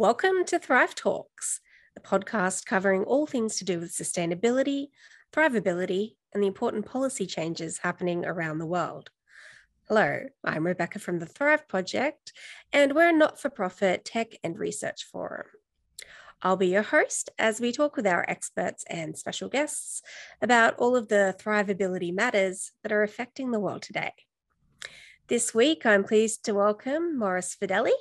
Welcome to Thrive Talks, the podcast covering all things to do with sustainability, thrivability, and the important policy changes happening around the world. Hello, I'm Rebecca from the Thrive Project, and we're a not for profit tech and research forum. I'll be your host as we talk with our experts and special guests about all of the thrivability matters that are affecting the world today. This week, I'm pleased to welcome Morris Fedeli,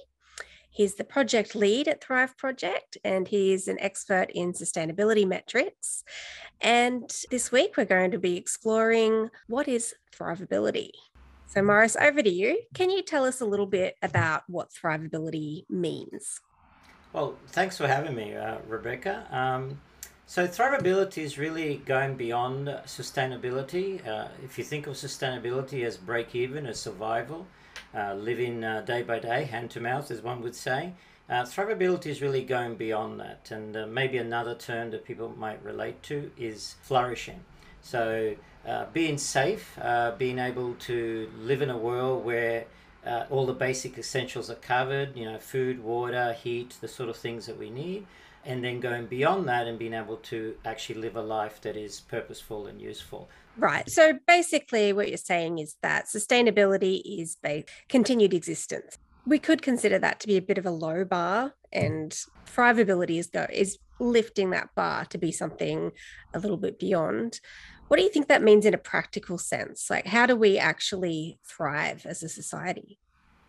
He's the project lead at Thrive Project and he's an expert in sustainability metrics. And this week we're going to be exploring what is thrivability. So, Morris, over to you. Can you tell us a little bit about what thrivability means? Well, thanks for having me, uh, Rebecca. Um, so, thrivability is really going beyond sustainability. Uh, if you think of sustainability as break even, as survival, uh, living uh, day by day, hand to mouth, as one would say. Uh, thrivability is really going beyond that, and uh, maybe another term that people might relate to is flourishing. So, uh, being safe, being able to live in a world where all the basic essentials are covered, you know, food, water, heat, the sort of things that we need, and then going beyond that and being able to actually live a life that is purposeful and useful. Right. So basically, what you're saying is that sustainability is a continued existence. We could consider that to be a bit of a low bar, and thrivability is go is lifting that bar to be something a little bit beyond. What do you think that means in a practical sense? Like, how do we actually thrive as a society?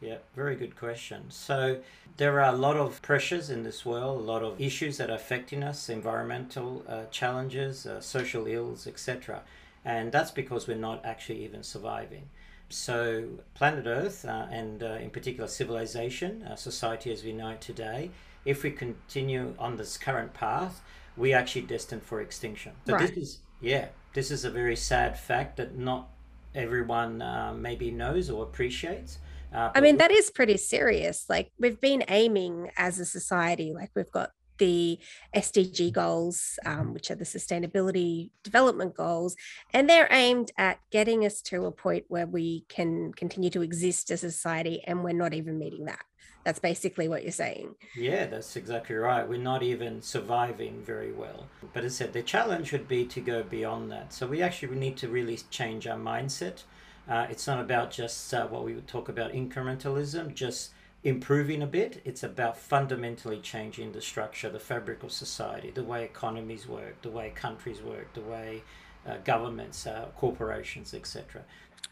Yeah, very good question. So, there are a lot of pressures in this world, a lot of issues that are affecting us, environmental uh, challenges, uh, social ills, etc and that's because we're not actually even surviving. So, planet Earth, uh, and uh, in particular civilization, uh, society as we know it today, if we continue on this current path, we are actually destined for extinction. So right. this is yeah, this is a very sad fact that not everyone uh, maybe knows or appreciates. Uh, I mean, that is pretty serious. Like we've been aiming as a society, like we've got the SDG goals, um, which are the sustainability development goals, and they're aimed at getting us to a point where we can continue to exist as a society, and we're not even meeting that. That's basically what you're saying. Yeah, that's exactly right. We're not even surviving very well. But as I said, the challenge would be to go beyond that. So we actually need to really change our mindset. Uh, it's not about just uh, what we would talk about incrementalism, just improving a bit. It's about fundamentally changing the structure, the fabric of society, the way economies work, the way countries work, the way uh, governments, uh, corporations, etc.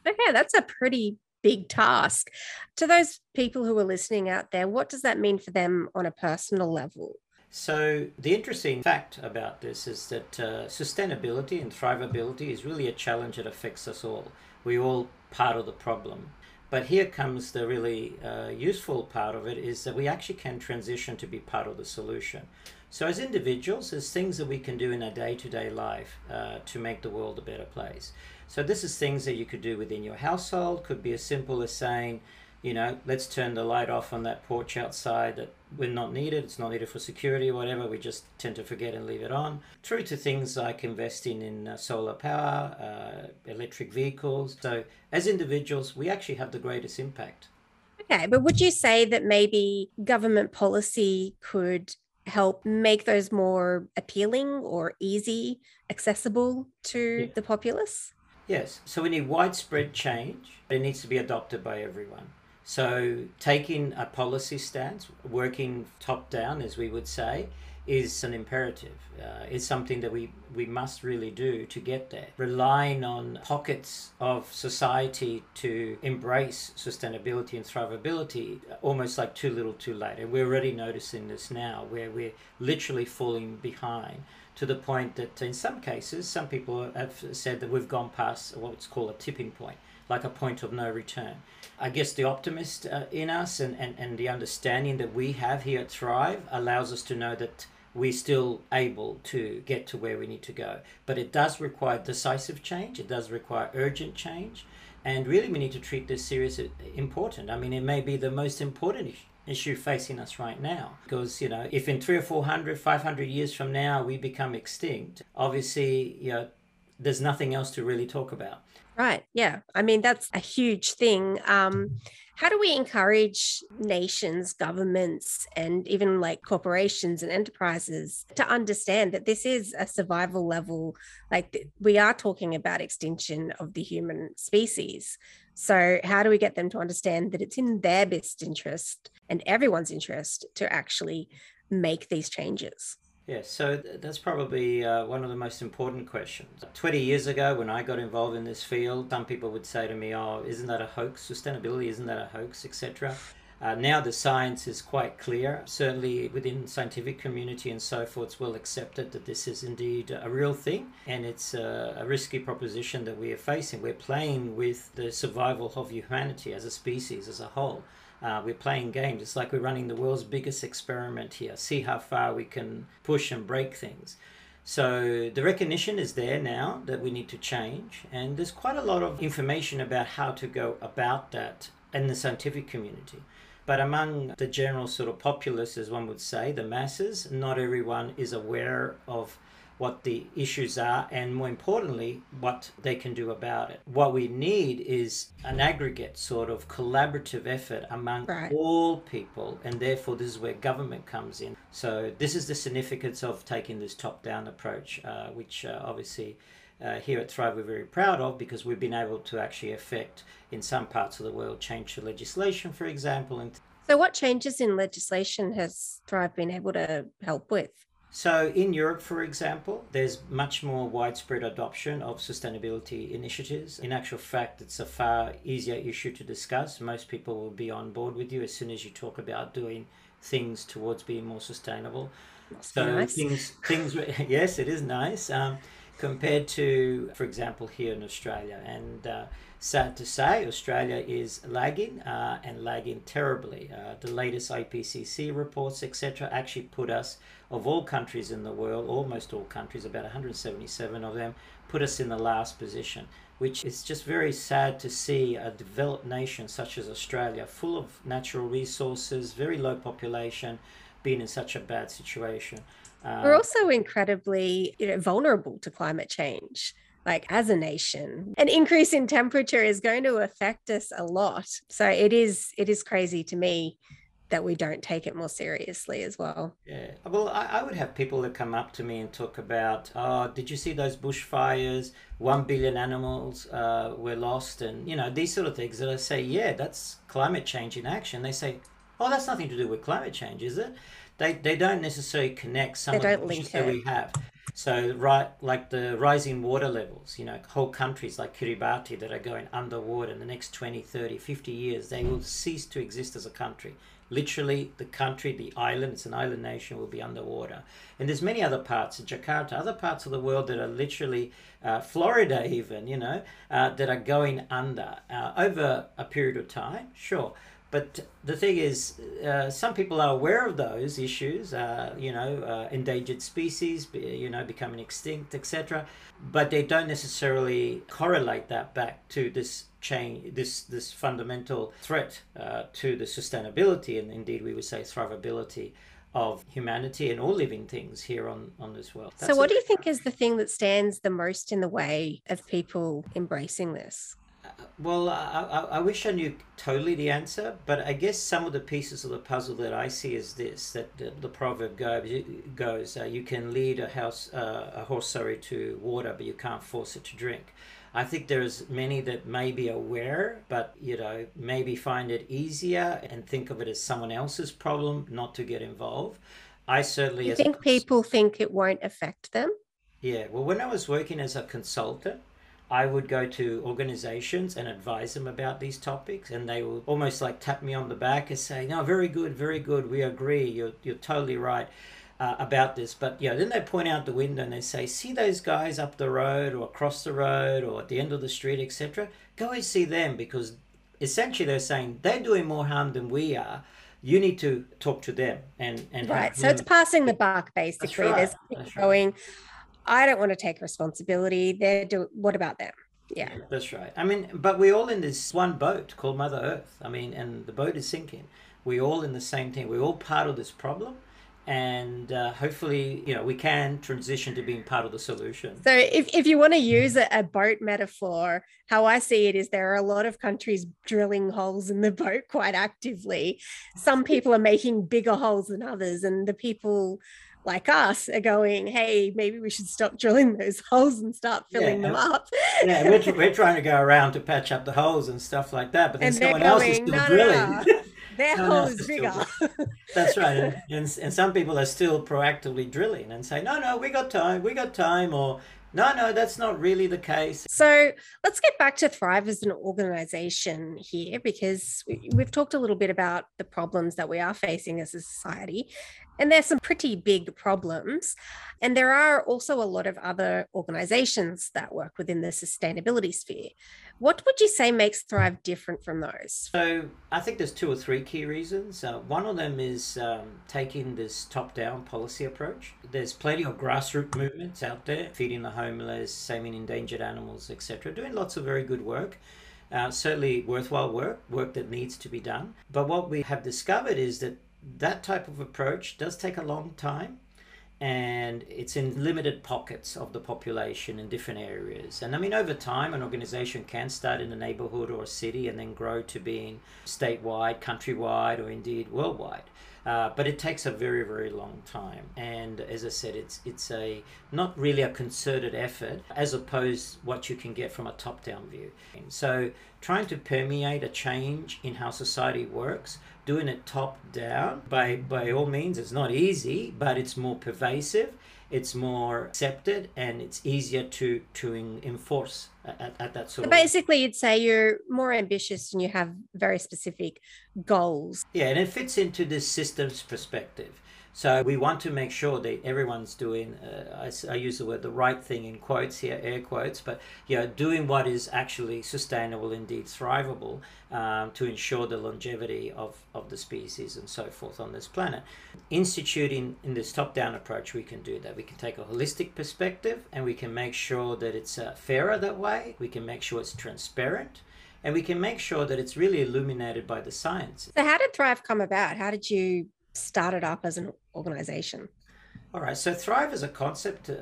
Okay, that's a pretty big task. To those people who are listening out there, what does that mean for them on a personal level? So, the interesting fact about this is that uh, sustainability and thrivability is really a challenge that affects us all. We're all part of the problem. But here comes the really uh, useful part of it is that we actually can transition to be part of the solution. So, as individuals, there's things that we can do in our day to day life uh, to make the world a better place. So, this is things that you could do within your household, could be as simple as saying, you know, let's turn the light off on that porch outside that we're not needed, it's not needed for security or whatever, we just tend to forget and leave it on, through to things like investing in uh, solar power, uh, electric vehicles. So, as individuals, we actually have the greatest impact. Okay, but would you say that maybe government policy could help make those more appealing or easy, accessible to yeah. the populace? Yes, so we need widespread change. It needs to be adopted by everyone. So, taking a policy stance, working top down, as we would say, is an imperative. Uh, it's something that we, we must really do to get there. Relying on pockets of society to embrace sustainability and thrivability, almost like too little too late. And we're already noticing this now, where we're literally falling behind to the point that in some cases, some people have said that we've gone past what's called a tipping point like a point of no return. I guess the optimist uh, in us and, and, and the understanding that we have here at Thrive allows us to know that we're still able to get to where we need to go. But it does require decisive change, it does require urgent change. And really, we need to treat this serious important. I mean, it may be the most important issue facing us right now because you know if in three or four hundred five hundred years from now we become extinct obviously you know there's nothing else to really talk about. Right. Yeah. I mean, that's a huge thing. Um, how do we encourage nations, governments, and even like corporations and enterprises to understand that this is a survival level? Like, we are talking about extinction of the human species. So, how do we get them to understand that it's in their best interest and everyone's interest to actually make these changes? Yeah, so that's probably uh, one of the most important questions. 20 years ago, when I got involved in this field, some people would say to me, Oh, isn't that a hoax? Sustainability, isn't that a hoax, etc. Uh, now the science is quite clear. Certainly within scientific community and so forth, it's well accepted that this is indeed a real thing, and it's a, a risky proposition that we are facing. We're playing with the survival of humanity as a species, as a whole. Uh, we're playing games. It's like we're running the world's biggest experiment here. See how far we can push and break things. So the recognition is there now that we need to change, and there's quite a lot of information about how to go about that in the scientific community. But among the general sort of populace, as one would say, the masses, not everyone is aware of what the issues are, and more importantly, what they can do about it. What we need is an aggregate sort of collaborative effort among right. all people, and therefore, this is where government comes in. So, this is the significance of taking this top down approach, uh, which uh, obviously. Uh, here at Thrive, we're very proud of because we've been able to actually affect, in some parts of the world, change to legislation, for example. And so, what changes in legislation has Thrive been able to help with? So, in Europe, for example, there's much more widespread adoption of sustainability initiatives. In actual fact, it's a far easier issue to discuss. Most people will be on board with you as soon as you talk about doing things towards being more sustainable. So, nice. things, things, yes, it is nice. Um, compared to, for example, here in Australia. And uh, sad to say, Australia is lagging uh, and lagging terribly. Uh, the latest IPCC reports, etc., actually put us, of all countries in the world, almost all countries, about 177 of them, put us in the last position. Which is just very sad to see a developed nation such as Australia, full of natural resources, very low population, being in such a bad situation. Uh, We're also incredibly you know, vulnerable to climate change like as a nation. An increase in temperature is going to affect us a lot. So it is it is crazy to me that we don't take it more seriously as well. Yeah. Well I, I, would have people that come up to me and talk about oh did you see those bushfires? One billion animals uh, were lost and you know these sort of things. That i say yeah that's climate change in action. They say oh that's nothing to do with climate change is it they they don't necessarily connect some they of the issues that we have. So right, like the rising water levels, you know, whole countries like Kiribati that are going underwater in the next 20, 30, 50 years, they will cease to exist as a country. Literally, the country, the island, it's an island nation, will be underwater. And there's many other parts, Jakarta, other parts of the world that are literally, uh, Florida even, you know, uh, that are going under uh, over a period of time, sure. But the thing is, uh, some people are aware of those issues, uh, you know, uh, endangered species, you know, becoming extinct, etc. But they don't necessarily correlate that back to this change, this this fundamental threat uh, to the sustainability, and indeed we would say thrivability of humanity and all living things here on on this world. That's so, what do you think is the thing that stands the most in the way of people embracing this? Well, I, I, I wish I knew totally the answer, but I guess some of the pieces of the puzzle that I see is this: that the, the proverb goes, goes uh, "You can lead a house, uh, a horse, sorry, to water, but you can't force it to drink." I think there's many that may be aware, but you know, maybe find it easier and think of it as someone else's problem, not to get involved. I certainly. You think people think it won't affect them? Yeah. Well, when I was working as a consultant I would go to organizations and advise them about these topics, and they would almost like tap me on the back and say, "No, very good, very good. We agree. You're you're totally right." Uh, about this, but yeah, then they point out the window and they say, "See those guys up the road, or across the road, or at the end of the street, etc. Go and see them because essentially they're saying they're doing more harm than we are. You need to talk to them and and right. So it's passing the buck basically. Right. There's going. I don't want to take responsibility. They're do what about them? Yeah. That's right. I mean, but we're all in this one boat called Mother Earth. I mean, and the boat is sinking. We're all in the same thing. We're all part of this problem. and uh, hopefully you know we can transition to being part of the solution so if, if you want to use a, a, boat metaphor how i see it is there are a lot of countries drilling holes in the boat quite actively some people are making bigger holes than others and the people like us are going hey maybe we should stop drilling those holes and start filling yeah, them up yeah we're, we're trying to go around to patch up the holes and stuff like that but then someone going, else is still no, drilling no, no. Their hole is bigger. That's right. And, and, and some people are still proactively drilling and say, no, no, we got time, we got time, or no, no, that's not really the case. So let's get back to Thrive as an organization here, because we've talked a little bit about the problems that we are facing as a society. And there's some pretty big problems. And there are also a lot of other organizations that work within the sustainability sphere. What would you say makes Thrive different from those? So I think there's two or three key reasons. Uh, one of them is um, taking this top-down policy approach. There's plenty of grassroots movements out there, feeding the homeless, saving endangered animals, etc., doing lots of very good work. Uh, certainly worthwhile work, work that needs to be done. But what we have discovered is that that type of approach does take a long time and it's in limited pockets of the population in different areas. And I mean, over time, an organization can start in a neighborhood or a city and then grow to being statewide, countrywide, or indeed worldwide. Uh, but it takes a very very long time. And as i said it's it's a not really a concerted effort as opposed what you can get from a top down view. So trying to permeate a change in how society works doing it top down by by all means it's not easy but it's more pervasive it's more accepted and it's easier to to enforce at, at that sort so of basically you'd say you're more ambitious and you have very specific goals. Yeah and it fits into this systems perspective so we want to make sure that everyone's doing, uh, I, I, use the word the right thing in quotes here, air quotes, but you know, doing what is actually sustainable, indeed thrivable, um, to ensure the longevity of, of the species and so forth on this planet. Instituting in this top-down approach, we can do that. We can take a holistic perspective and we can make sure that it's uh, fairer that way. We can make sure it's transparent and we can make sure that it's really illuminated by the science. So, how did Thrive come about? How did you started up as an organization? All right. So Thrive as a concept, uh,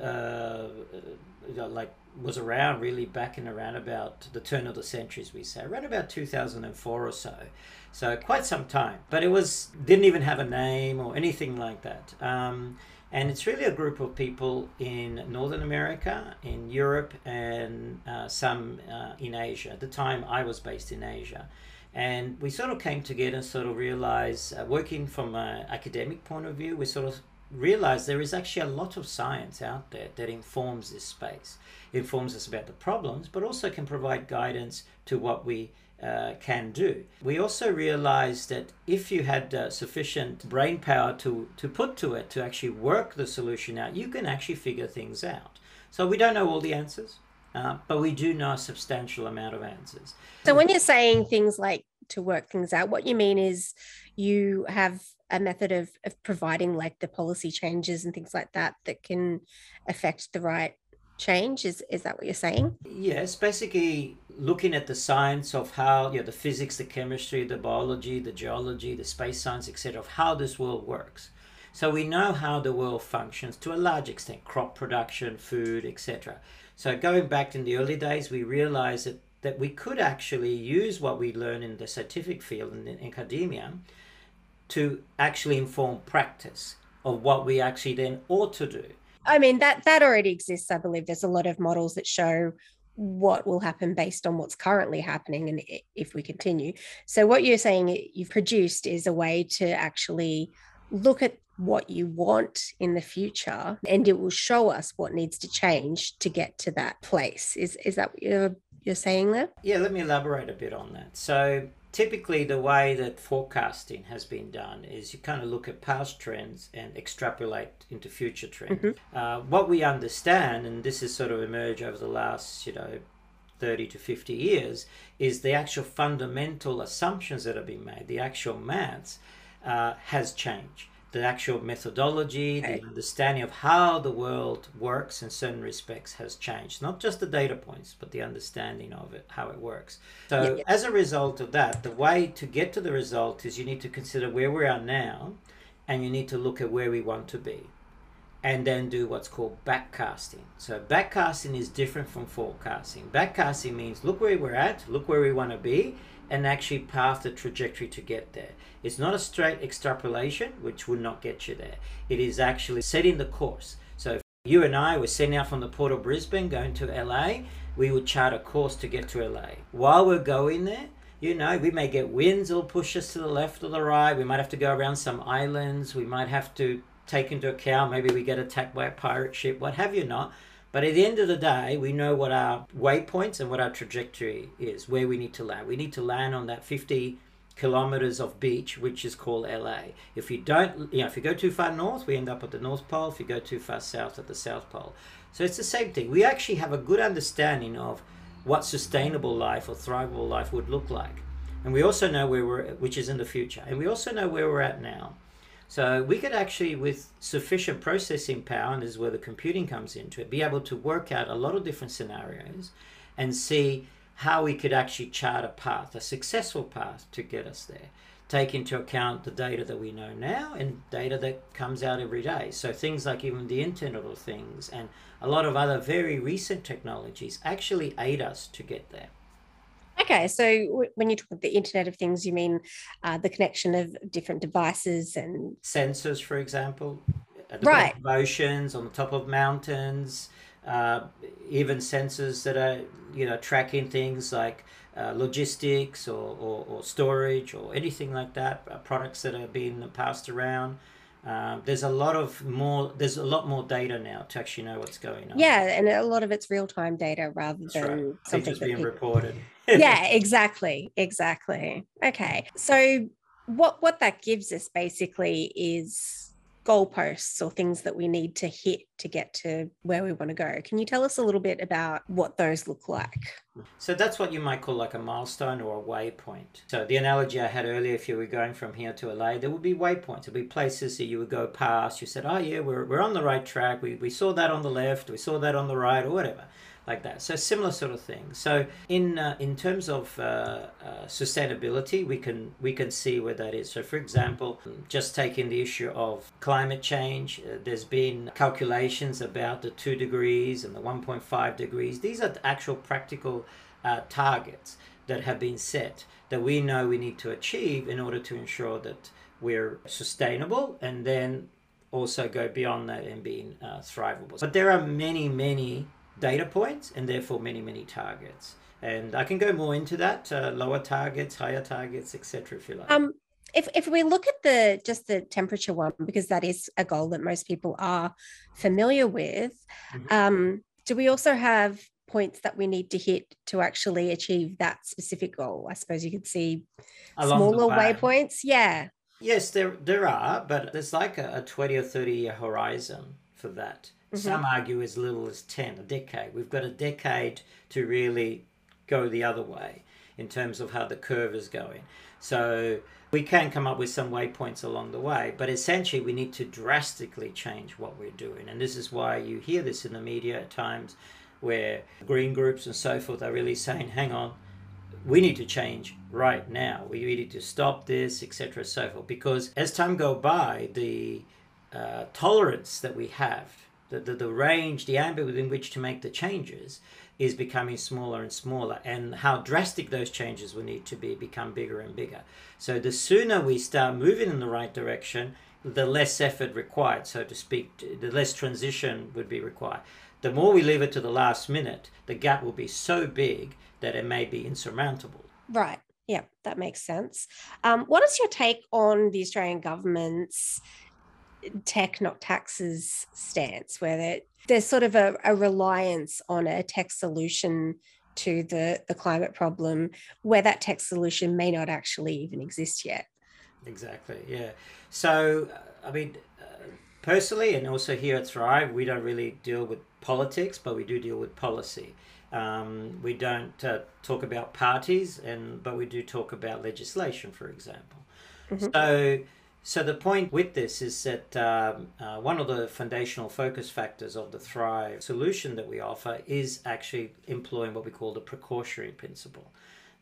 uh, like was around really back in around about the turn of the century, as we say, around about 2004 or so. So quite some time, but it was didn't even have a name or anything like that. Um, and it's really a group of people in Northern America, in Europe, and uh, some uh, in Asia. At the time, I was based in Asia. And we sort of came together sort of realized, uh, working from an academic point of view, we sort of realized there is actually a lot of science out there that informs this space. Informs us about the problems, but also can provide guidance to what we uh, can do. We also realized that if you had uh, sufficient brain power to, to put to it to actually work the solution out, you can actually figure things out. So we don't know all the answers. Uh, but we do know a substantial amount of answers. So when you're saying things like to work things out, what you mean is you have a method of, of providing like the policy changes and things like that that can affect the right change? Is is that what you're saying? Yes basically looking at the science of how you know the physics the chemistry the biology the geology the space science etc of how this world works. So we know how the world functions to a large extent crop production food etc so going back in the early days, we realized that, that we could actually use what we learn in the scientific field and in academia to actually inform practice of what we actually then ought to do. I mean that that already exists. I believe there's a lot of models that show what will happen based on what's currently happening and if we continue. So what you're saying you've produced is a way to actually look at what you want in the future and it will show us what needs to change to get to that place. Is is that what you're you're saying there? Yeah let me elaborate a bit on that. So typically the way that forecasting has been done is you kind of look at past trends and extrapolate into future trends. Mm-hmm. uh, what we understand and this has sort of emerged over the last you know 30 to 50 years is the actual fundamental assumptions that have been made the actual maths uh, has changed the actual methodology, the understanding of how the world works in certain respects has changed. Not just the data points, but the understanding of it, how it works. So, yeah. as a result of that, the way to get to the result is you need to consider where we are now and you need to look at where we want to be and then do what's called backcasting. So backcasting is different from forecasting. Backcasting means look where we're at, look where we want to be, and actually path the trajectory to get there. It's not a straight extrapolation, which would not get you there. It is actually setting the course. So if you and I were setting out from the port of Brisbane going to LA, we would chart a course to get to LA. While we're going there, you know, we may get winds that'll push us to the left or the right. We might have to go around some islands. We might have to take into account maybe we get attacked by a pirate ship, what have you not. But at the end of the day, we know what our waypoints and what our trajectory is, where we need to land. We need to land on that 50 kilometers of beach, which is called LA. If you don't, you know, if you go too far north, we end up at the North Pole. If you go too far south, at the South Pole. So it's the same thing. We actually have a good understanding of what sustainable life or thrivable life would look like. And we also know where we're, which is in the future. And we also know where we're at now. So we could actually, with sufficient processing power, and this is where the computing comes into it, be able to work out a lot of different scenarios and see how we could actually chart a path, a successful path to get us there. Take into account the data that we know now and data that comes out every day. So things like even the Internet of Things and a lot of other very recent technologies actually aid us to get there. Okay, so when you talk about the Internet of Things, you mean uh, the connection of different devices and sensors, for example, at the right. oceans, on the top of mountains, uh, even sensors that are you know tracking things like uh, logistics or, or, or, storage or anything like that, uh, products that are being passed around. Um, there's a lot of more. There's a lot more data now to actually know what's going on. Yeah, and a lot of it's real time data rather That's than right. something that's being people... reported. yeah, exactly, exactly. Okay, so what what that gives us basically is goalposts or things that we need to hit to get to where we want to go. Can you tell us a little bit about what those look like? So that's what you might call like a milestone or a waypoint. So the analogy I had earlier, if you were going from here to LA, there would be waypoints. There'd be places that you would go past. You said, oh yeah, we're, we're on the right track. We, we saw that on the left. We saw that on the right or whatever like that. So similar sort of thing. So in uh, in terms of uh, uh, sustainability, we can we can see where that is. So for example, just taking the issue of climate change, uh, there's been calculations about the two degrees and the 1.5 degrees. These are actual practical uh, targets that have been set that we know we need to achieve in order to ensure that we're sustainable and then also go beyond that and being uh, thrivable. But there are many, many data points and therefore many, many targets. And I can go more into that, uh, lower targets, higher targets, etc. if you like. Um, if, if we look at the just the temperature one, because that is a goal that most people are familiar with, mm-hmm. um, do we also have points that we need to hit to actually achieve that specific goal? I suppose you could see Along smaller waypoints. Yeah. Yes, there there are, but there's like a, a 20 or 30 year horizon for that. Mm-hmm. Some argue as little as 10, a decade. We've got a decade to really go the other way in terms of how the curve is going. So we can come up with some waypoints along the way, but essentially we need to drastically change what we're doing. And this is why you hear this in the media at times where green groups and so forth are really saying, hang on, we need to change right now. We need to stop this, etc., so forth. Because as time go by, the uh, tolerance that we have the, the, the range, the ambit within which to make the changes is becoming smaller and smaller and how drastic those changes will need to be become bigger and bigger. So the sooner we start moving in the right direction, the less effort required, so to speak, the less transition would be required. The more we leave it to the last minute, the gap will be so big that it may be insurmountable. Right. Yeah, that makes sense. Um, what is your take on the Australian government's tech not taxes stance where there's sort of a, a reliance on a tech solution to the, the climate problem where that tech solution may not actually even exist yet. Exactly yeah. So i mean uh, personally and also here at thrive we don't really deal with politics but we do deal with policy. Um, we don't uh, talk about parties and but we do talk about legislation for example. Mm-hmm. so so the point with this is that um, uh, one of the foundational focus factors of the Thrive solution that we offer is actually employing what we call the precautionary principle.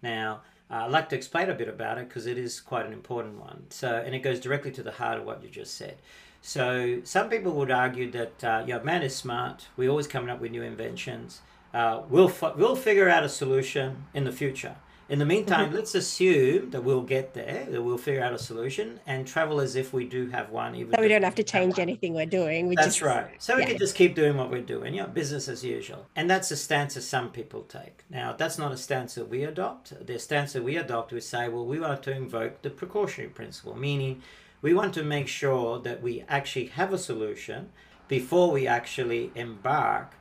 Now, Uh, I'd like to explain a bit about it because it is quite an important one. So, and it goes directly to the heart of what you just said. So, some people would argue that uh, yeah, man is smart. We're always coming up with new inventions. Uh, we'll we'll figure out a solution in the future. In the meantime, mm-hmm. let's assume that we'll get there, that we'll figure out a solution and travel as if we do have one. Even so we don't have to change anything we're doing. We that's just, right. So yeah. we can just keep doing what we're doing, yeah, business as usual. And that's a stance that some people take. Now, that's not a stance that we adopt. The stance that we adopt is say, well, we want to invoke the precautionary principle, meaning we want to make sure that we actually have a solution before we actually embark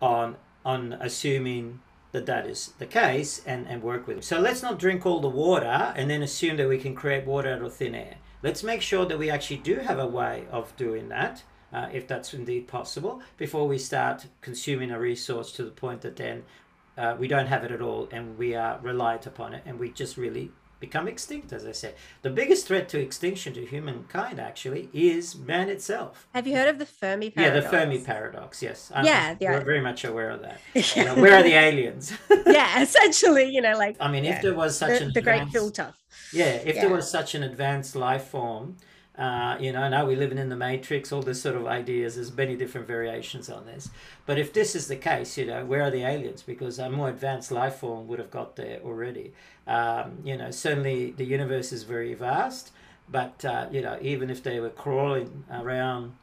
on on assuming that that is the case and, and work with it. So let's not drink all the water and then assume that we can create water out of thin air. Let's make sure that we actually do have a way of doing that, uh, if that's indeed possible, before we start consuming a resource to the point that then uh, we don't have it at all and we are reliant upon it and we just really become extinct, as I said. The biggest threat to extinction to humankind actually is man itself. Have you heard of the Fermi paradox? Yeah, the Fermi paradox, yes. I'm, yeah, yeah. We're very much aware of that. You know, where are the aliens? yeah, essentially, you know, like. I mean, yeah. if there was such the, an. The great filter. Yeah, if yeah. there was such an advanced life form uh, you know, now we're living in the matrix, all this sort of ideas. There's many different variations on this. But if this is the case, you know, where are the aliens? Because a more advanced life form would have got there already. Um, you know, certainly the universe is very vast, but, uh, you know, even if they were crawling around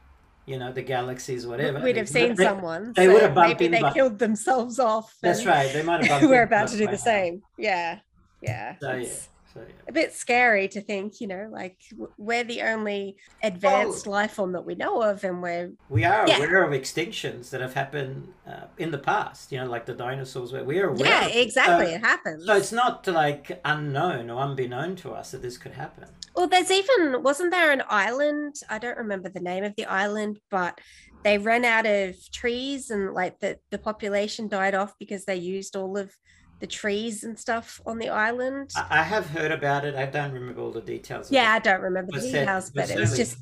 you know the galaxies whatever we'd have seen they, someone they so would have bumped maybe they but... killed themselves off that's right they might have we're about to do the same yeah yeah so, yeah so, yeah. A bit scary to think, you know, like we're the only advanced life form that we know of, and we're we are yeah. aware of extinctions that have happened uh, in the past. You know, like the dinosaurs. Where we are aware. Yeah, exactly. So, it happens. So it's not like unknown or unbeknown to us that this could happen. Well, there's even wasn't there an island? I don't remember the name of the island, but they ran out of trees and like the the population died off because they used all of the trees and stuff on the island. I have heard about it. I don't remember all the details. Yeah, I don't remember the details, but, it was just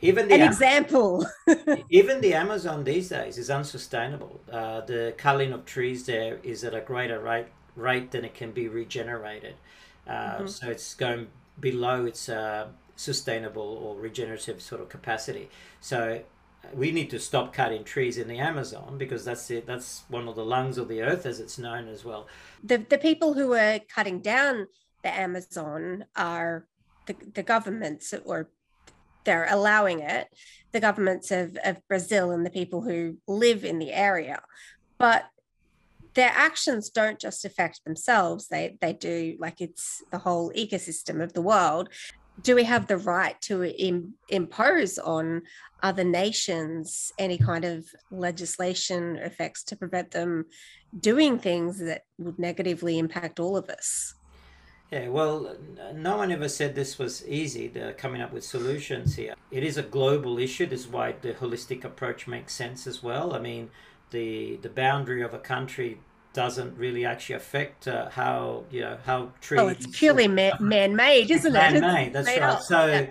even the an Am- example. even the Amazon these days is unsustainable. Uh, the culling of trees there is at a greater rate rate than it can be regenerated. Uh, mm-hmm. So it's going below its uh, sustainable or regenerative sort of capacity. So we need to stop cutting trees in the Amazon because that's it. That's one of the lungs of the earth, as it's known as well. The the people who are cutting down the Amazon are the, the governments, or they're allowing it. The governments of, of Brazil and the people who live in the area, but their actions don't just affect themselves. They they do like it's the whole ecosystem of the world do we have the right to Im- impose on other nations any kind of legislation effects to prevent them doing things that would negatively impact all of us? Yeah, well, no one ever said this was easy, coming up with solutions here. It is a global issue. This is why the holistic approach makes sense as well. I mean, the the boundary of a country doesn't really actually affect uh, how you know how trees. Oh, it's purely ma- man-made, isn't man it? Man-made. That's right. Up. So. Yeah.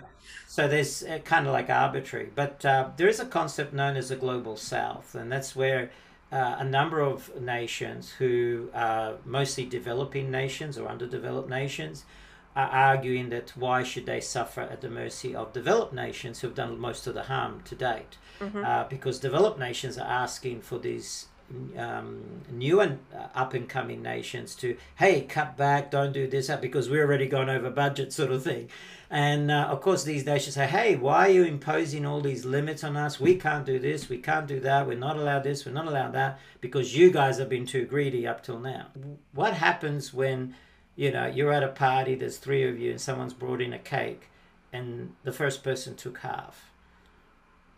So there's uh, kind of like arbitrary, but uh, there is a concept known as the global south, and that's where uh, a number of nations who are mostly developing nations or underdeveloped nations are arguing that why should they suffer at the mercy of developed nations who've done most of the harm to date? Mm-hmm. Uh, because developed nations are asking for these um, new and uh, up and coming nations to hey cut back don't do this because we're already gone over budget sort of thing. And uh, of course these nations say hey why are you imposing all these limits on us? We can't do this we can't do that we're not allowed this we're not allowed that because you guys have been too greedy up till now. What happens when you know you're at a party there's three of you and someone's brought in a cake and the first person took half?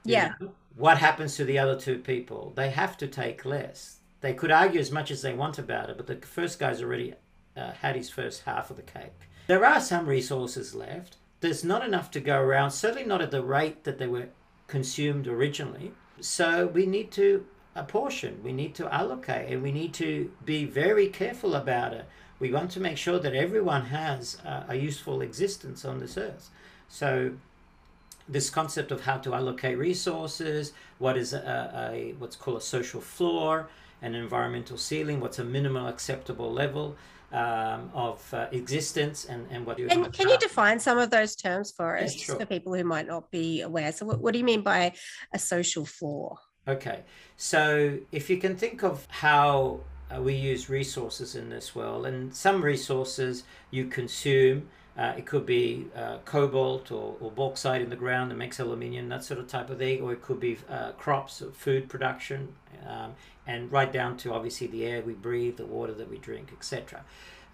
Yeah. know? What happens to the other two people? They have to take less. They could argue as much as they want about it, but the first guy's already uh, had his first half of the cake. There are some resources left. There's not enough to go around, certainly not at the rate that they were consumed originally. So we need to apportion, we need to allocate, and we need to be very careful about it. We want to make sure that everyone has a, a useful existence on this earth. So this concept of how to allocate resources, what is a, a what's called a social floor, an environmental ceiling, what's a minimal acceptable level um, of uh, existence, and, and what you and can you define some of those terms for us sure. for people who might not be aware? So, what, what do you mean by a social floor? Okay, so if you can think of how uh, we use resources in this world, and some resources you consume. Uh, it could be uh, cobalt or, or, bauxite in the ground that makes aluminium, that sort of type of thing, or it could be uh, crops, food production, um, and right down to obviously the air we breathe, the water that we drink, etc.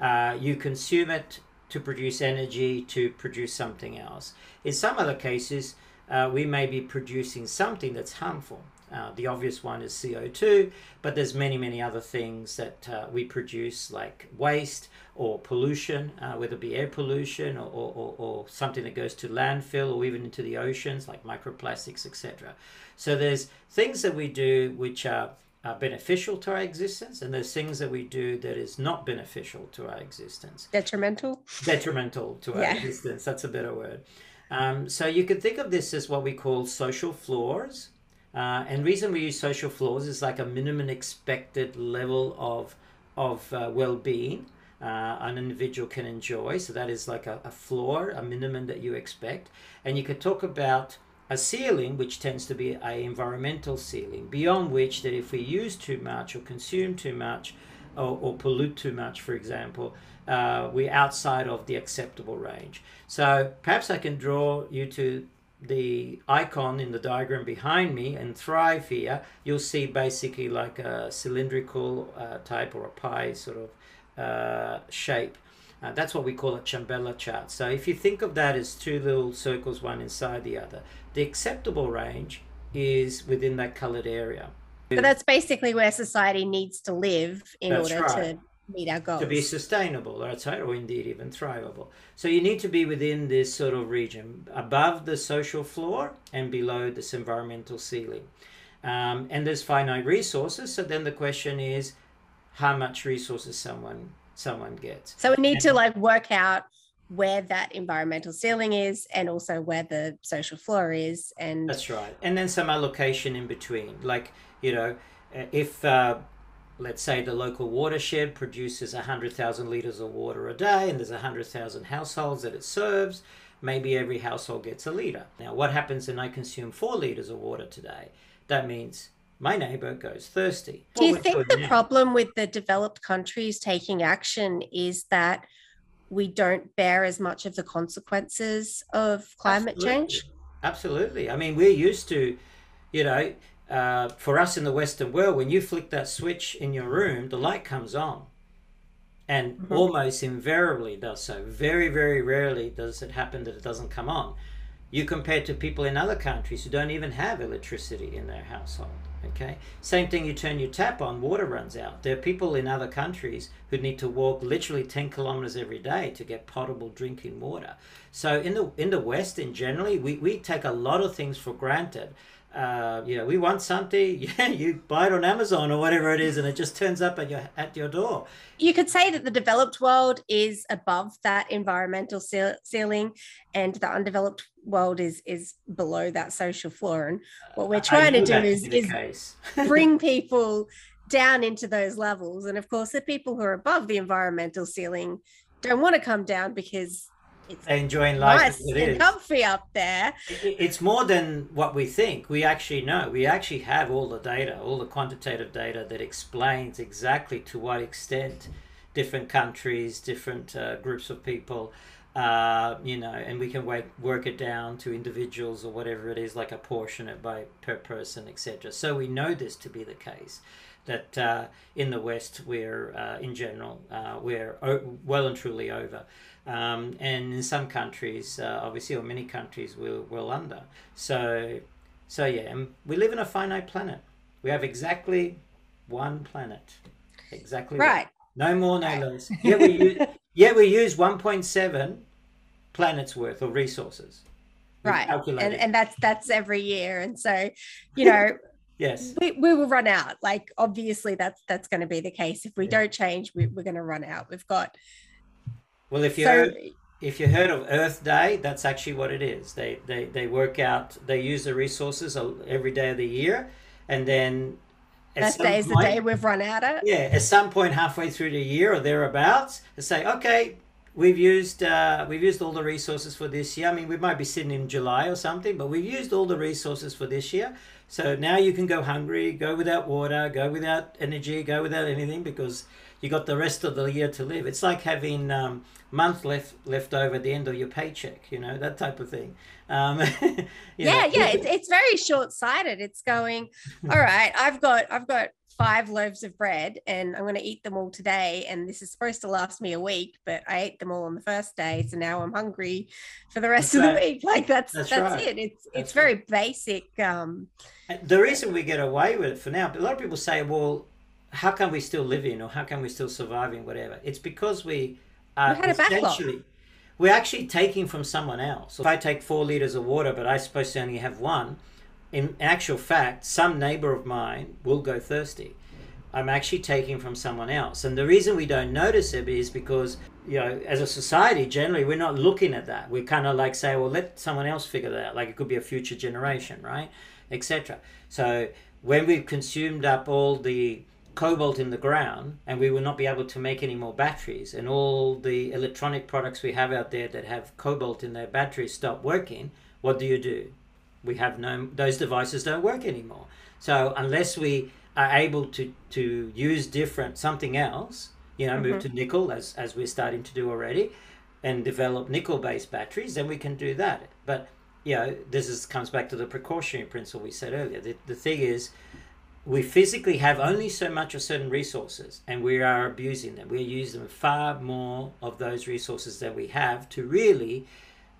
Uh, you consume it to produce energy, to produce something else. In some other cases, uh, we may be producing something that's harmful. Uh, the obvious one is CO2, but there's many, many other things that uh, we produce, like waste or pollution, uh, whether it be air pollution or, or, or, something that goes to landfill or even into the oceans, like microplastics, etc. So there's things that we do which are, are beneficial to our existence, and there's things that we do that is not beneficial to our existence. Detrimental. Detrimental to our yeah. existence. That's a better word. Um, so you can think of this as what we call social floors uh, and reason we use social floors is like a minimum expected level of of uh, well-being uh, an individual can enjoy. So that is like a, a floor, a minimum that you expect. And you could talk about a ceiling, which tends to be a environmental ceiling, beyond which that if we use too much or consume too much or, or pollute too much, for example, uh, we're outside of the acceptable range. So perhaps I can draw you to the icon in the diagram behind me and thrive here, you'll see basically like a cylindrical uh, type or a pie sort of uh, shape. Uh, that's what we call a Ciambella chart. So if you think of that as two little circles, one inside the other, the acceptable range is within that colored area. So that's basically where society needs to live in that's order right. to meet our goals. To be sustainable, right, or indeed even thrivable. So you need to be within this sort of region, above the social floor and below this environmental ceiling. Um, and there's finite resources. So then the question is, how much resources someone someone gets. So we need and, to like work out where that environmental ceiling is and also where the social floor is and that's right and then some allocation in between like you know if uh, let's say the local watershed produces 100,000 litres of water a day and there's 100,000 households that it serves, maybe every household gets a litre. Now, what happens when I consume 4 litres of water today? That means my neighbour goes thirsty. Do you think the now? problem with the developed countries taking action is that we don't bear as much of the consequences of climate Absolutely. change? Absolutely. I mean, we're used to, you know, uh, for us in the Western world, when you flick that switch in your room, the light comes on. And mm-hmm. almost invariably does so. Very, very rarely does it happen that it doesn't come on. You compare to people in other countries who don't even have electricity in their household. Okay. Same thing. You turn your tap on, water runs out. There are people in other countries who need to walk literally ten kilometers every day to get potable drinking water. So in the in the West, in generally, we, we take a lot of things for granted uh, you know, we want something, yeah, you buy it on Amazon or whatever it is, and it just turns up at your at your door. You could say that the developed world is above that environmental ceiling, and the undeveloped world is is below that social floor. And what we're trying to do is, is bring people down into those levels. And of course, the people who are above the environmental ceiling don't want to come down because it's enjoying life nice it and is. comfy up there. It's more than what we think. We actually know. We actually have all the data, all the quantitative data that explains exactly to what extent different countries, different uh, groups of people, uh, you know, and we can work, work it down to individuals or whatever it is, like apportion it by per person, etc. So we know this to be the case. That uh, in the West, we're uh, in general, uh, we're o- well and truly over. Um, and in some countries, uh, obviously, or many countries, we're well under. So, so yeah, and we live in a finite planet. We have exactly one planet, exactly right. No more, no less. Yeah, we use, yeah we use one point seven planets worth of resources. right, and and that's that's every year, and so you know. yes we, we will run out like obviously that's that's going to be the case if we yeah. don't change we, we're going to run out we've got well, if you so, heard, if you heard of Earth Day, that's actually what it is. They they they work out. They use the resources every day of the year, and then that day is the day we've run out of. Yeah, at some point halfway through the year or thereabouts, they say, okay, we've used uh, we've used all the resources for this year. I mean, we might be sitting in July or something, but we've used all the resources for this year. So now you can go hungry, go without water, go without energy, go without anything because you got the rest of the year to live. It's like having um, month left left over at the end of your paycheck, you know, that type of thing. Um, yeah, know. yeah, it's, it's very short sighted. It's going, all right, I've got I've got five loaves of bread and I'm going to eat them all today. And this is supposed to last me a week, but I ate them all on the first day. So now I'm hungry for the rest that's of right. the week. Like that's, that's, that's right. it. It's, that's it's very right. basic. Um, the reason we get away with it for now, a lot of people say, well, how can we still live in or how can we still survive in whatever? It's because we are we essentially, we're actually taking from someone else. If I take four liters of water, but I'm supposed to only have one, in actual fact, some neighbor of mine will go thirsty. I'm actually taking from someone else. And the reason we don't notice it is because, you know, as a society, generally, we're not looking at that. We kind of like say, well, let someone else figure that out. Like it could be a future generation, right? Etc. So when we've consumed up all the cobalt in the ground and we will not be able to make any more batteries and all the electronic products we have out there that have cobalt in their batteries stop working, what do you do? we have no those devices don't work anymore so unless we are able to to use different something else you know mm-hmm. move to nickel as as we're starting to do already and develop nickel based batteries then we can do that but you know this is comes back to the precautionary principle we said earlier the, the thing is we physically have only so much of certain resources and we are abusing them we're using far more of those resources that we have to really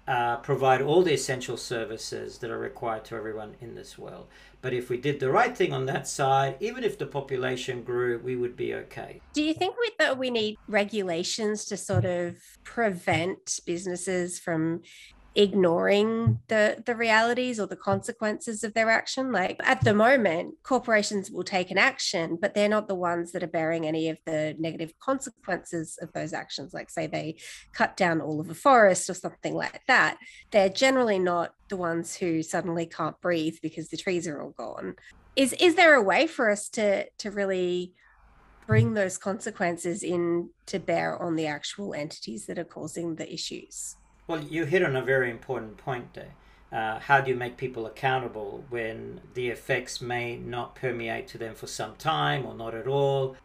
uh, provide all the essential services that are required to everyone in this world. But if we did the right thing on that side, even if the population grew, we would be okay. Do you think we, that we need regulations to sort of prevent businesses from ignoring the the realities or the consequences of their action. Like at the moment corporations will take an action but they're not the ones that are bearing any of the negative consequences of those actions. Like say they cut down all of a forest or something like that they're generally not the ones who suddenly can't breathe because the trees are all gone. Is is there a way for us to to really bring those consequences in to bear on the actual entities that are causing the issues well, you hit on a very important point there. Uh, how do you make people accountable when the effects may not permeate to them for some time or not at all?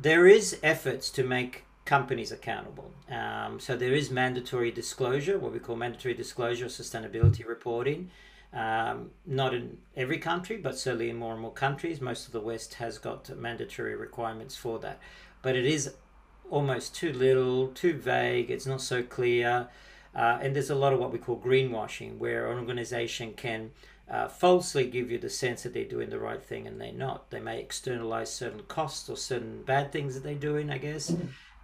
There is efforts to make companies accountable. Um, so there is mandatory disclosure, what we call mandatory disclosure sustainability reporting. Um, not in every country, but certainly in more and more countries. Most of the West has got mandatory requirements for that. But it is almost too little, too vague, it's not so clear. Uh, and there's a lot of what we call greenwashing, where an organization can uh, falsely give you the sense that they're doing the right thing and they're not. They may externalize certain costs or certain bad things that they're doing, I guess,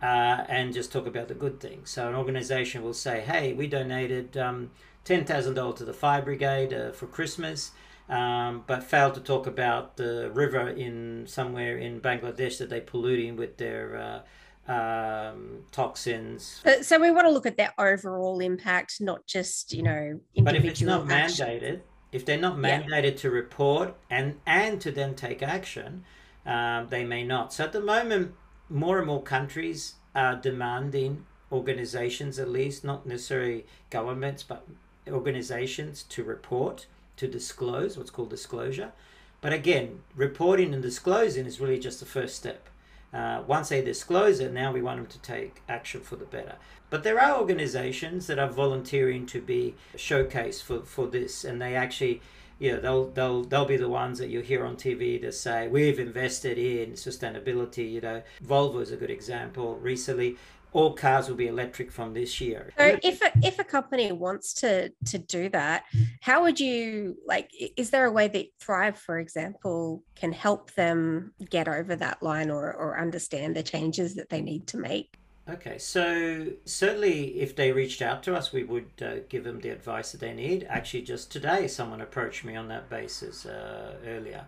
uh, and just talk about the good things. So an organization will say, hey, we donated um, $10,000 to the fire brigade uh, for Christmas. Um, but failed to talk about the river in somewhere in Bangladesh that they're polluting with their uh, um, toxins. Uh, so we want to look at their overall impact, not just you know. individual. But if it's not action. mandated, if they're not mandated yeah. to report and and to then take action, um, they may not. So at the moment, more and more countries are demanding organizations, at least not necessarily governments, but organizations to report, to disclose what's called disclosure. But again, reporting and disclosing is really just the first step. Uh, once they disclose it, now we want them to take action for the better. But there are organizations that are volunteering to be showcased for, for this, and they actually, you know, they'll, they'll, they'll be the ones that you hear on TV to say, we've invested in sustainability. You know, Volvo is a good example. Recently, all cars will be electric from this year. So if a, if a company wants to to do that, how would you like is there a way that Thrive for example can help them get over that line or or understand the changes that they need to make? Okay, so certainly if they reached out to us, we would uh, give them the advice that they need. Actually, just today, someone approached me on that basis uh, earlier.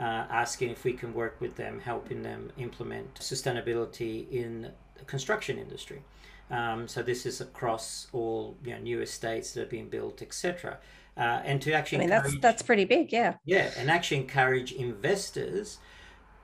Uh, asking if we can work with them, helping them implement sustainability in construction industry. Um, so this is across all you know, new estates that are being built, etc. Uh, and to actually, I mean, that's that's pretty big, yeah. Yeah, and actually encourage investors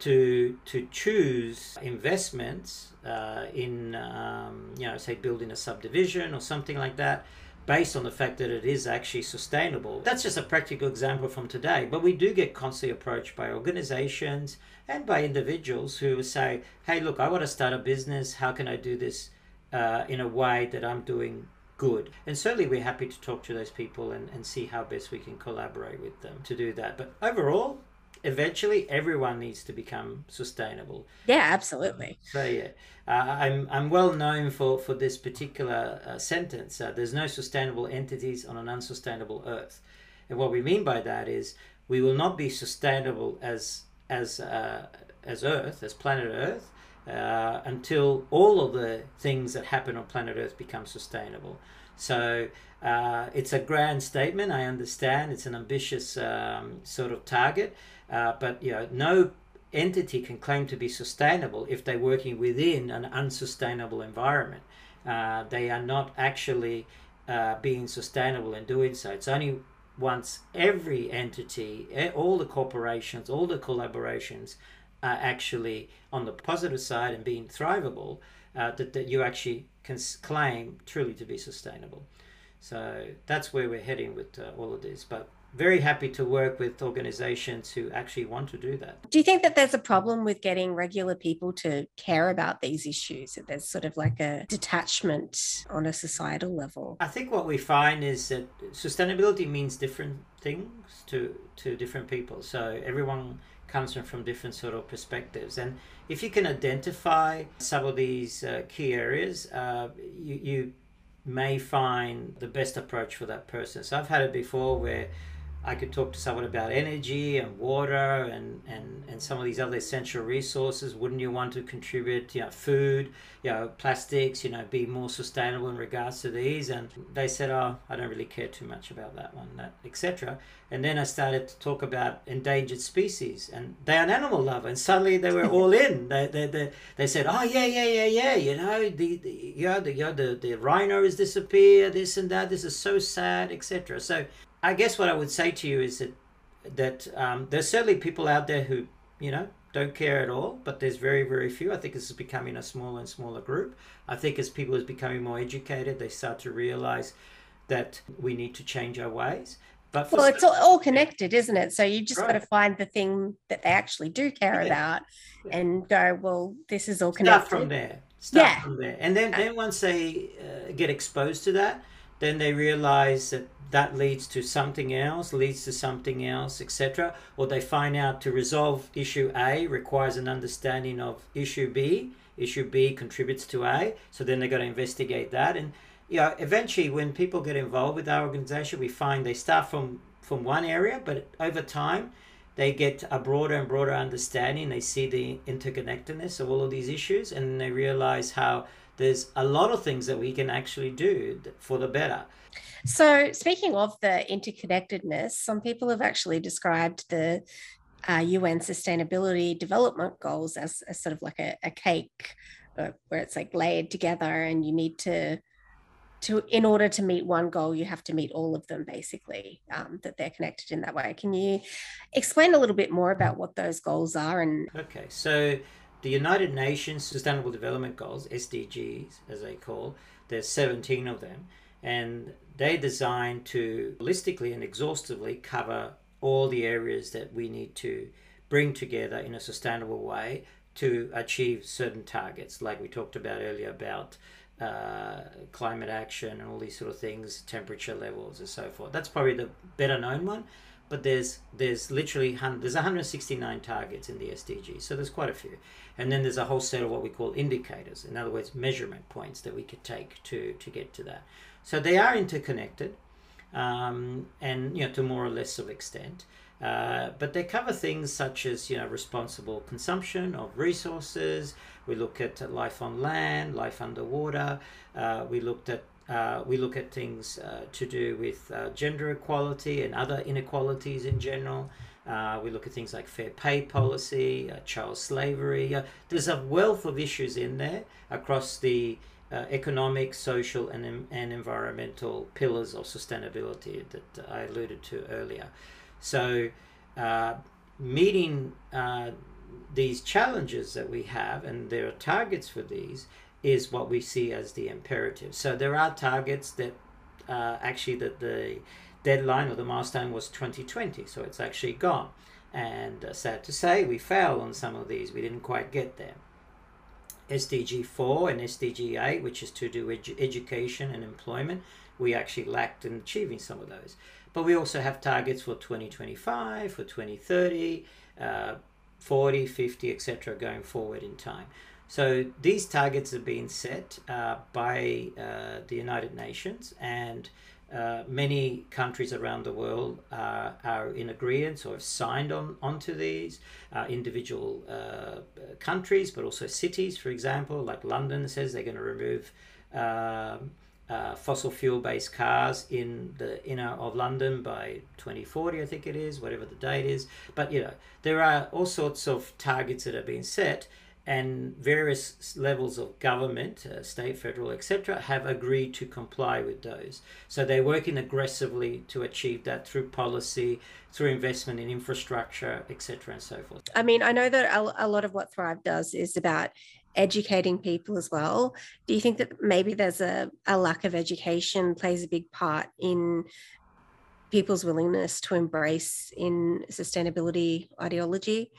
to to choose investments uh, in um, you know say building a subdivision or something like that based on the fact that it is actually sustainable. That's just a practical example from today, but we do get constantly approached by organizations and by individuals who say, "Hey, look, I want to start a business. How can I do this uh, in a way that I'm doing good. And certainly we're happy to talk to those people and, and see how best we can collaborate with them to do that. But overall, eventually everyone needs to become sustainable. Yeah, absolutely. So yeah, uh, I'm I'm well known for for this particular uh, sentence. Uh, There's no sustainable entities on an unsustainable Earth, and what we mean by that is we will not be sustainable as as uh, as Earth, as planet Earth, uh, until all of the things that happen on planet Earth become sustainable. So uh, it's a grand statement. I understand it's an ambitious um, sort of target, uh, but you know, no entity can claim to be sustainable if they're working within an unsustainable environment. Uh, they are not actually uh, being sustainable in doing so. It's only once every entity, all the corporations, all the collaborations are actually on the positive side and being thrivable, uh, that, that you actually can claim truly to be sustainable. So that's where we're heading with uh, all of this. But very happy to work with organizations who actually want to do that. Do you think that there's a problem with getting regular people to care about these issues? That there's sort of like a detachment on a societal level? I think what we find is that sustainability means different things to to different people. So everyone comes from, from different sort of perspectives. And if you can identify some of these uh, key areas, uh, you, you may find the best approach for that person. So I've had it before where I could talk to someone about energy and water and, and, and some of these other essential resources. Wouldn't you want to contribute, you know, food, you know, plastics, you know, be more sustainable in regards to these? And they said, oh, I don't really care too much about that one, that etc. And then I started to talk about endangered species, and they're an animal lover, and suddenly they were all in. They, they, they, they said, oh yeah, yeah, yeah, yeah, you know, the, the yeah, the, yeah, the the rhino has disappeared, this and that. This is so sad, etc. So I guess what I would say to you is that that um, there's certainly people out there who you know don't care at all, but there's very very few. I think this is becoming a smaller and smaller group. I think as people is becoming more educated, they start to realize that we need to change our ways. But well, it's all, all, connected, isn't it? So you just right. got to find the thing that they actually do care yeah. about, yeah. and go, well, this is all connected. Start from there. Start yeah. from there, and then then once they uh, get exposed to that, then they realize that that leads to something else, leads to something else, etc. Or they find out to resolve issue A requires an understanding of issue B. Issue B contributes to A, so then they've got to investigate that. And you know, eventually, when people get involved with our organization, we find they start from from one area, but over time, they get a broader and broader understanding. They see the interconnectedness of all of these issues, and they realize how there's a lot of things that we can actually do for the better. So, speaking of the interconnectedness, some people have actually described the uh, UN Sustainability Development Goals as, as sort of like a, a cake uh, where it's like layered together, and you need to to in order to meet one goal you have to meet all of them basically um, that they're connected in that way can you explain a little bit more about what those goals are and okay so the united nations sustainable development goals sdgs as they call there's 17 of them and they're designed to holistically and exhaustively cover all the areas that we need to bring together in a sustainable way to achieve certain targets, like we talked about earlier about uh, climate action and all these sort of things, temperature levels and so forth. That's probably the better known one, but there's there's literally there's 169 targets in the SDG, so there's quite a few, and then there's a whole set of what we call indicators, in other words, measurement points that we could take to to get to that. So they are interconnected, um, and you know to more or less of extent. Uh, but they cover things such as you know responsible consumption of resources. We look at life on land, life underwater. Uh, we looked at uh, we look at things uh, to do with uh, gender equality and other inequalities in general. Uh, we look at things like fair pay policy, child slavery. there's a wealth of issues in there across the uh, economic, social, and, and environmental pillars of sustainability that I alluded to earlier. So, uh, meeting uh, these challenges that we have, and there are targets for these, is what we see as the imperative. So there are targets that uh, actually that the deadline or the milestone was 2020, so it's actually gone. And uh, sad to say, we failed on some of these. We didn't quite get there. SDG 4 and SDG 8, which is to do edu- education and employment, we actually lacked in achieving some of those. But we also have targets for 2025, for 2030, uh, 40, 50, etc., going forward in time. So these targets have been set uh, by uh, the United Nations, and uh, many countries around the world are in agreement or have signed on onto these. Uh, individual uh, countries, but also cities, for example, like London says they're going to remove. Um, uh, fossil fuel based cars in the inner of London by 2040, I think it is, whatever the date is. But you know, there are all sorts of targets that have been set, and various levels of government, uh, state, federal, etc., have agreed to comply with those. So they're working aggressively to achieve that through policy, through investment in infrastructure, etc., and so forth. I mean, I know that a, a lot of what Thrive does is about educating people as well. Do you think that maybe there's a, a lack of education plays a big part in people's willingness to embrace in sustainability ideology?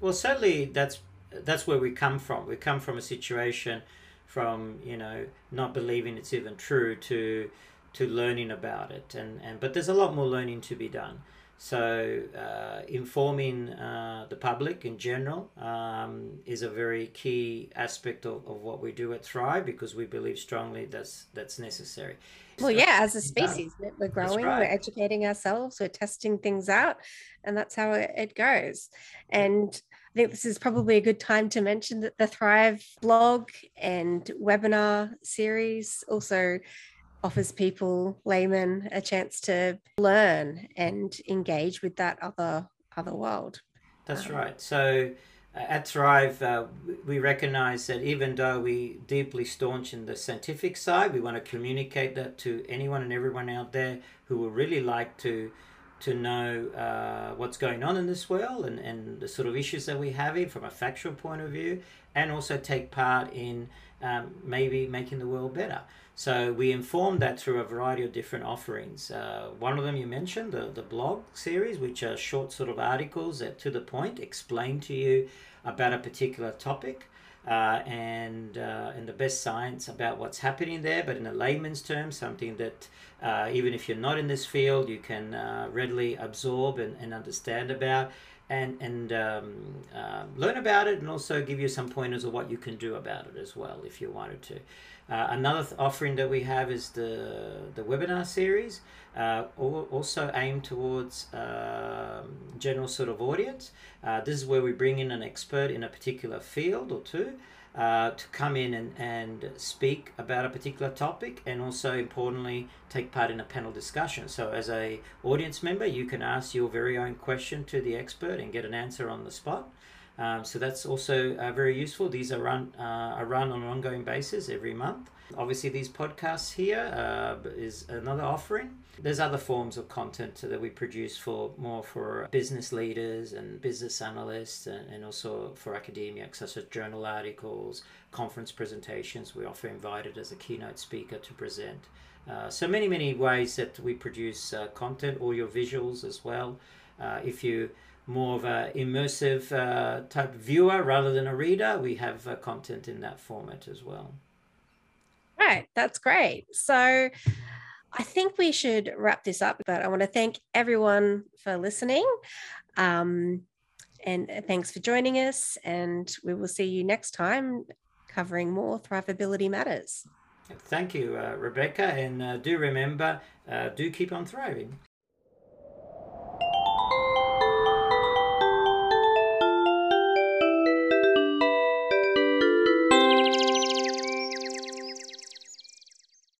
Well, certainly that's that's where we come from. We come from a situation from you know not believing it's even true to to learning about it, and and but there's a lot more learning to be done. So, uh, informing uh, the public in general um, is a very key aspect of, of what we do at Thrive because we believe strongly that's that's necessary. Well, so, yeah, as a species, we're growing, right. we're educating ourselves, we're testing things out, and that's how it, it goes. And think this is probably a good time to mention that the Thrive blog and webinar series also offers people laymen a chance to learn and engage with that other other world. That's um, right. So uh, at thrive uh, we recognize that even though we deeply staunch in the scientific side we want to communicate that to anyone and everyone out there who would really like to to know uh, what's going on in this world and, and the sort of issues that we have in from a factual point of view and also take part in um, maybe making the world better so we inform that through a variety of different offerings. Uh, one of them you mentioned, the, the blog series, which are short sort of articles that to the point explain to you about a particular topic. Uh, and uh, and the best science about what's happening there, but in a layman's terms, something that uh, even if you're not in this field, you can uh, readily absorb and, and understand about and and um, uh, learn about it, and also give you some pointers of what you can do about it as well if you wanted to. Uh, another th- offering that we have is the the webinar series, uh, also aimed towards uh, general sort of audience. Uh, this is where we bring in an expert in a particular field or two. Uh, to come in and, and speak about a particular topic and also importantly take part in a panel discussion so as a audience member you can ask your very own question to the expert and get an answer on the spot um, so that's also uh, very useful. These are run uh, are run on an ongoing basis every month. Obviously, these podcasts here uh, is another offering. There's other forms of content that we produce for more for business leaders and business analysts, and, and also for academia, such as journal articles, conference presentations. We often invited as a keynote speaker to present. Uh, so many many ways that we produce uh, content, or your visuals as well. Uh, if you more of a immersive uh, type viewer rather than a reader, we have uh, content in that format as well. Right, that's great. So I think we should wrap this up, but I want to thank everyone for listening. Um, and thanks for joining us. And we will see you next time covering more Thrivability Matters. Thank you, uh, Rebecca. And uh, do remember, uh, do keep on thriving.